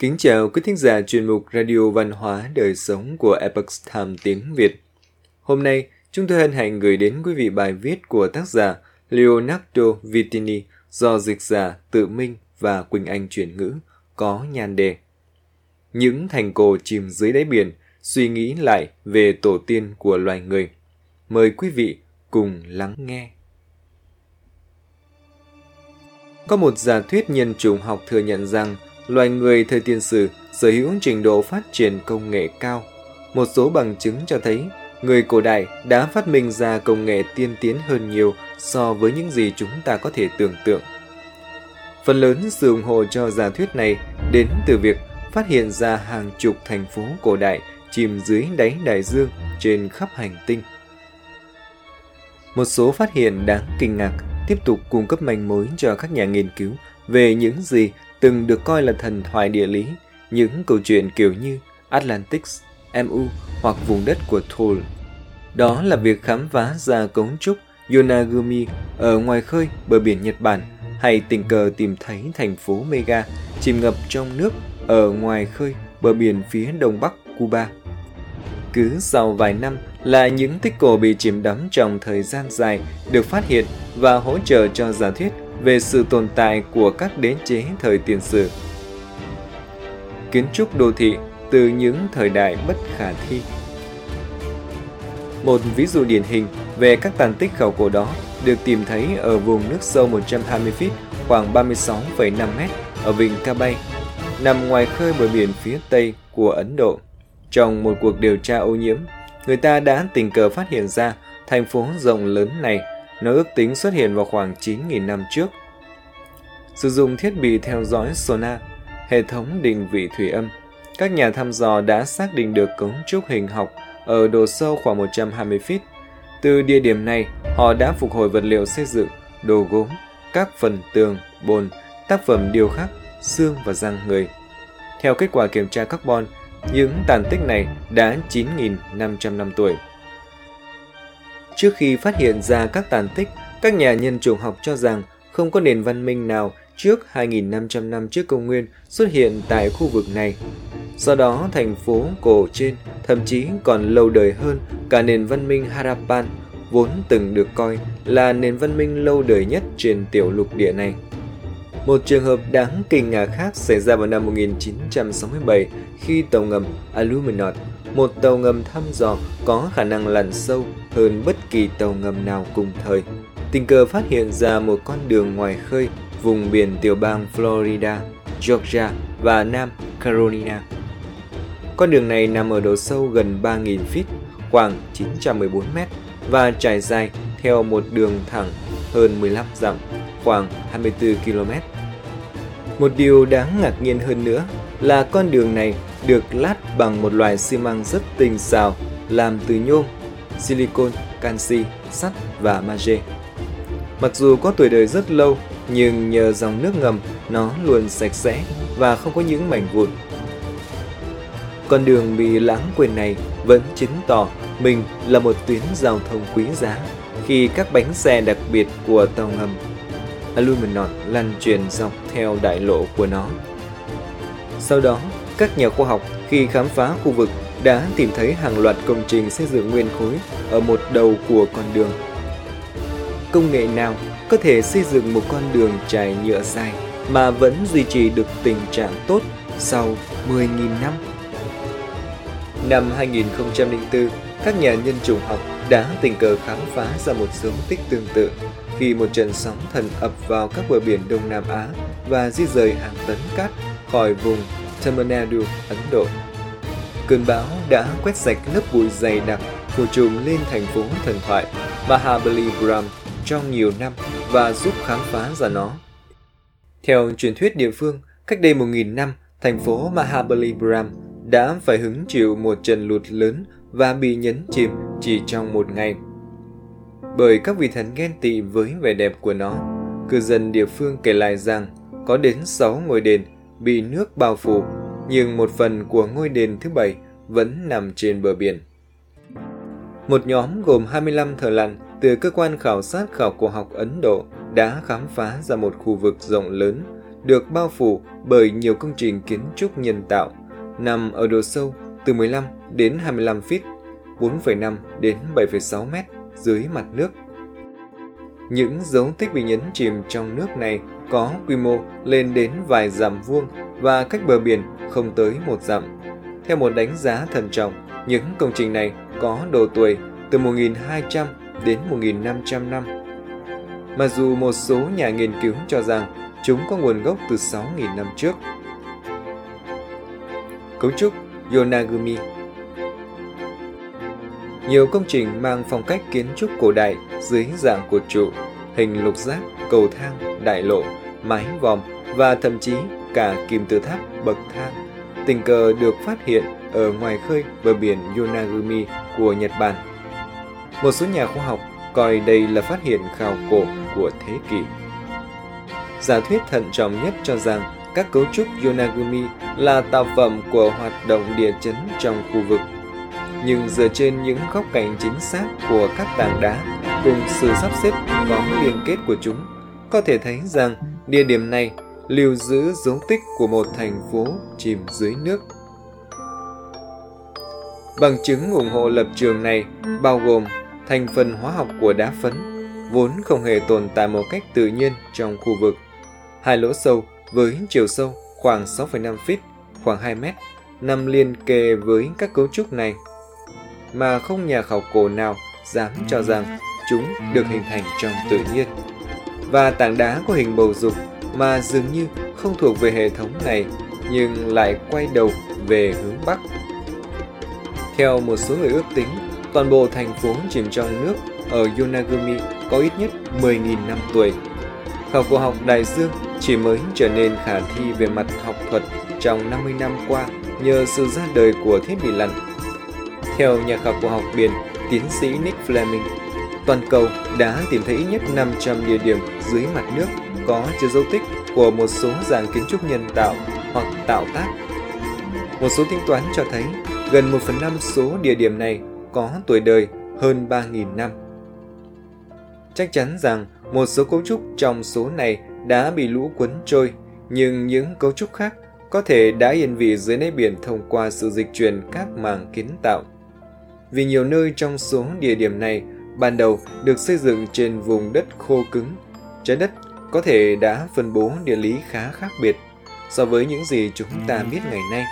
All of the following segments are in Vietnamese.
Kính chào quý thính giả chuyên mục Radio Văn hóa Đời Sống của Epoch Time tiếng Việt. Hôm nay, chúng tôi hân hạnh gửi đến quý vị bài viết của tác giả Leonardo Vitini do dịch giả Tự Minh và Quỳnh Anh chuyển ngữ có nhan đề. Những thành cổ chìm dưới đáy biển suy nghĩ lại về tổ tiên của loài người. Mời quý vị cùng lắng nghe. Có một giả thuyết nhân chủng học thừa nhận rằng loài người thời tiền sử sở hữu trình độ phát triển công nghệ cao. Một số bằng chứng cho thấy người cổ đại đã phát minh ra công nghệ tiên tiến hơn nhiều so với những gì chúng ta có thể tưởng tượng. Phần lớn sự ủng hộ cho giả thuyết này đến từ việc phát hiện ra hàng chục thành phố cổ đại chìm dưới đáy đại dương trên khắp hành tinh. Một số phát hiện đáng kinh ngạc tiếp tục cung cấp manh mối cho các nhà nghiên cứu về những gì từng được coi là thần thoại địa lý, những câu chuyện kiểu như Atlantis, MU hoặc vùng đất của Thor. Đó là việc khám phá ra cấu trúc Yonaguni ở ngoài khơi bờ biển Nhật Bản hay tình cờ tìm thấy thành phố Mega chìm ngập trong nước ở ngoài khơi bờ biển phía đông bắc Cuba. Cứ sau vài năm là những tích cổ bị chìm đắm trong thời gian dài được phát hiện và hỗ trợ cho giả thuyết về sự tồn tại của các đế chế thời tiền sử. Kiến trúc đô thị từ những thời đại bất khả thi. Một ví dụ điển hình về các tàn tích khảo cổ đó được tìm thấy ở vùng nước sâu 120 feet khoảng 36,5 mét ở vịnh Kabay, nằm ngoài khơi bờ biển phía tây của Ấn Độ. Trong một cuộc điều tra ô nhiễm, người ta đã tình cờ phát hiện ra thành phố rộng lớn này nó ước tính xuất hiện vào khoảng 9.000 năm trước. Sử dụng thiết bị theo dõi sonar, hệ thống định vị thủy âm, các nhà thăm dò đã xác định được cấu trúc hình học ở độ sâu khoảng 120 feet. Từ địa điểm này, họ đã phục hồi vật liệu xây dựng, đồ gốm, các phần tường, bồn, tác phẩm điêu khắc, xương và răng người. Theo kết quả kiểm tra carbon, những tàn tích này đã 9.500 năm tuổi. Trước khi phát hiện ra các tàn tích, các nhà nhân chủng học cho rằng không có nền văn minh nào trước 2.500 năm trước công nguyên xuất hiện tại khu vực này. Do đó, thành phố cổ trên thậm chí còn lâu đời hơn cả nền văn minh Harappan, vốn từng được coi là nền văn minh lâu đời nhất trên tiểu lục địa này. Một trường hợp đáng kinh ngạc khác xảy ra vào năm 1967 khi tàu ngầm Aluminot, một tàu ngầm thăm dò có khả năng lặn sâu hơn bất kỳ tàu ngầm nào cùng thời, tình cờ phát hiện ra một con đường ngoài khơi vùng biển tiểu bang Florida, Georgia và Nam Carolina. Con đường này nằm ở độ sâu gần 3.000 feet, khoảng 914 mét và trải dài theo một đường thẳng hơn 15 dặm, khoảng 24 km. Một điều đáng ngạc nhiên hơn nữa là con đường này được lát bằng một loại xi măng rất tinh xào làm từ nhôm, silicon, canxi, sắt và magie. Mặc dù có tuổi đời rất lâu, nhưng nhờ dòng nước ngầm nó luôn sạch sẽ và không có những mảnh vụn. Con đường bị lãng quên này vẫn chứng tỏ mình là một tuyến giao thông quý giá khi các bánh xe đặc biệt của tàu ngầm Aluminon lăn truyền dọc theo đại lộ của nó. Sau đó, các nhà khoa học khi khám phá khu vực đã tìm thấy hàng loạt công trình xây dựng nguyên khối ở một đầu của con đường. Công nghệ nào có thể xây dựng một con đường trải nhựa dài mà vẫn duy trì được tình trạng tốt sau 10.000 năm? Năm 2004, các nhà nhân chủng học đã tình cờ khám phá ra một dấu tích tương tự khi một trận sóng thần ập vào các bờ biển Đông Nam Á và di rời hàng tấn cát khỏi vùng Tamil Nadu, Ấn Độ. Cơn bão đã quét sạch lớp bụi dày đặc phủ trùm lên thành phố thần thoại Mahabalipuram trong nhiều năm và giúp khám phá ra nó. Theo truyền thuyết địa phương, cách đây 1.000 năm, thành phố Mahabalipuram đã phải hứng chịu một trận lụt lớn và bị nhấn chìm chỉ trong một ngày. Bởi các vị thần ghen tị với vẻ đẹp của nó, cư dân địa phương kể lại rằng có đến 6 ngôi đền bị nước bao phủ, nhưng một phần của ngôi đền thứ bảy vẫn nằm trên bờ biển. Một nhóm gồm 25 thợ lặn từ cơ quan khảo sát khảo cổ học Ấn Độ đã khám phá ra một khu vực rộng lớn được bao phủ bởi nhiều công trình kiến trúc nhân tạo, nằm ở độ sâu từ 15 đến 25 feet, 4,5 đến 7,6 mét dưới mặt nước. Những dấu tích bị nhấn chìm trong nước này có quy mô lên đến vài dặm vuông và cách bờ biển không tới một dặm. Theo một đánh giá thận trọng, những công trình này có độ tuổi từ 1.200 đến 1.500 năm. Mặc dù một số nhà nghiên cứu cho rằng chúng có nguồn gốc từ 6.000 năm trước. Cấu trúc Yonagumi Nhiều công trình mang phong cách kiến trúc cổ đại dưới dạng cột trụ, hình lục giác, cầu thang, đại lộ, mái vòm và thậm chí cả kim tự tháp bậc thang tình cờ được phát hiện ở ngoài khơi bờ biển Yonaguni của Nhật Bản. Một số nhà khoa học coi đây là phát hiện khảo cổ của thế kỷ. Giả thuyết thận trọng nhất cho rằng các cấu trúc Yonaguni là tạo phẩm của hoạt động địa chấn trong khu vực. Nhưng dựa trên những góc cạnh chính xác của các tảng đá cùng sự sắp xếp có liên kết của chúng, có thể thấy rằng địa điểm này lưu giữ dấu tích của một thành phố chìm dưới nước. Bằng chứng ủng hộ lập trường này bao gồm thành phần hóa học của đá phấn, vốn không hề tồn tại một cách tự nhiên trong khu vực. Hai lỗ sâu với chiều sâu khoảng 6,5 feet, khoảng 2 mét, nằm liền kề với các cấu trúc này, mà không nhà khảo cổ nào dám cho rằng chúng được hình thành trong tự nhiên. Và tảng đá có hình bầu dục mà dường như không thuộc về hệ thống này nhưng lại quay đầu về hướng Bắc. Theo một số người ước tính, toàn bộ thành phố chìm trong nước ở Yonaguni có ít nhất 10.000 năm tuổi. Khảo cổ học đại dương chỉ mới trở nên khả thi về mặt học thuật trong 50 năm qua nhờ sự ra đời của thiết bị lặn. Theo nhà khảo cổ học biển tiến sĩ Nick Fleming, toàn cầu đã tìm thấy ít nhất 500 địa điểm dưới mặt nước có chứa dấu tích của một số dạng kiến trúc nhân tạo hoặc tạo tác. Một số tính toán cho thấy gần 1 phần 5 số địa điểm này có tuổi đời hơn 3.000 năm. Chắc chắn rằng một số cấu trúc trong số này đã bị lũ cuốn trôi, nhưng những cấu trúc khác có thể đã yên vị dưới đáy biển thông qua sự dịch chuyển các màng kiến tạo. Vì nhiều nơi trong số địa điểm này ban đầu được xây dựng trên vùng đất khô cứng, trái đất có thể đã phân bố địa lý khá khác biệt so với những gì chúng ta biết ngày nay.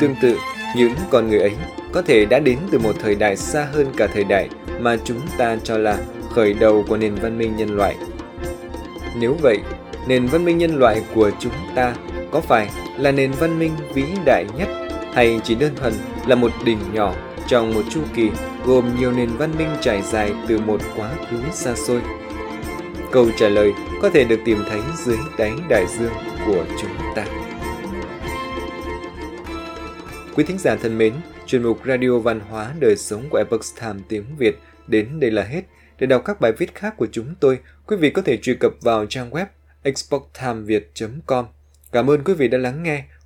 Tương tự, những con người ấy có thể đã đến từ một thời đại xa hơn cả thời đại mà chúng ta cho là khởi đầu của nền văn minh nhân loại. Nếu vậy, nền văn minh nhân loại của chúng ta có phải là nền văn minh vĩ đại nhất hay chỉ đơn thuần là một đỉnh nhỏ trong một chu kỳ gồm nhiều nền văn minh trải dài từ một quá khứ xa xôi? Câu trả lời có thể được tìm thấy dưới đáy đại dương của chúng ta. Quý thính giả thân mến, chuyên mục Radio Văn hóa Đời Sống của Epoch Times tiếng Việt đến đây là hết. Để đọc các bài viết khác của chúng tôi, quý vị có thể truy cập vào trang web exporttimeviet.com. Cảm ơn quý vị đã lắng nghe,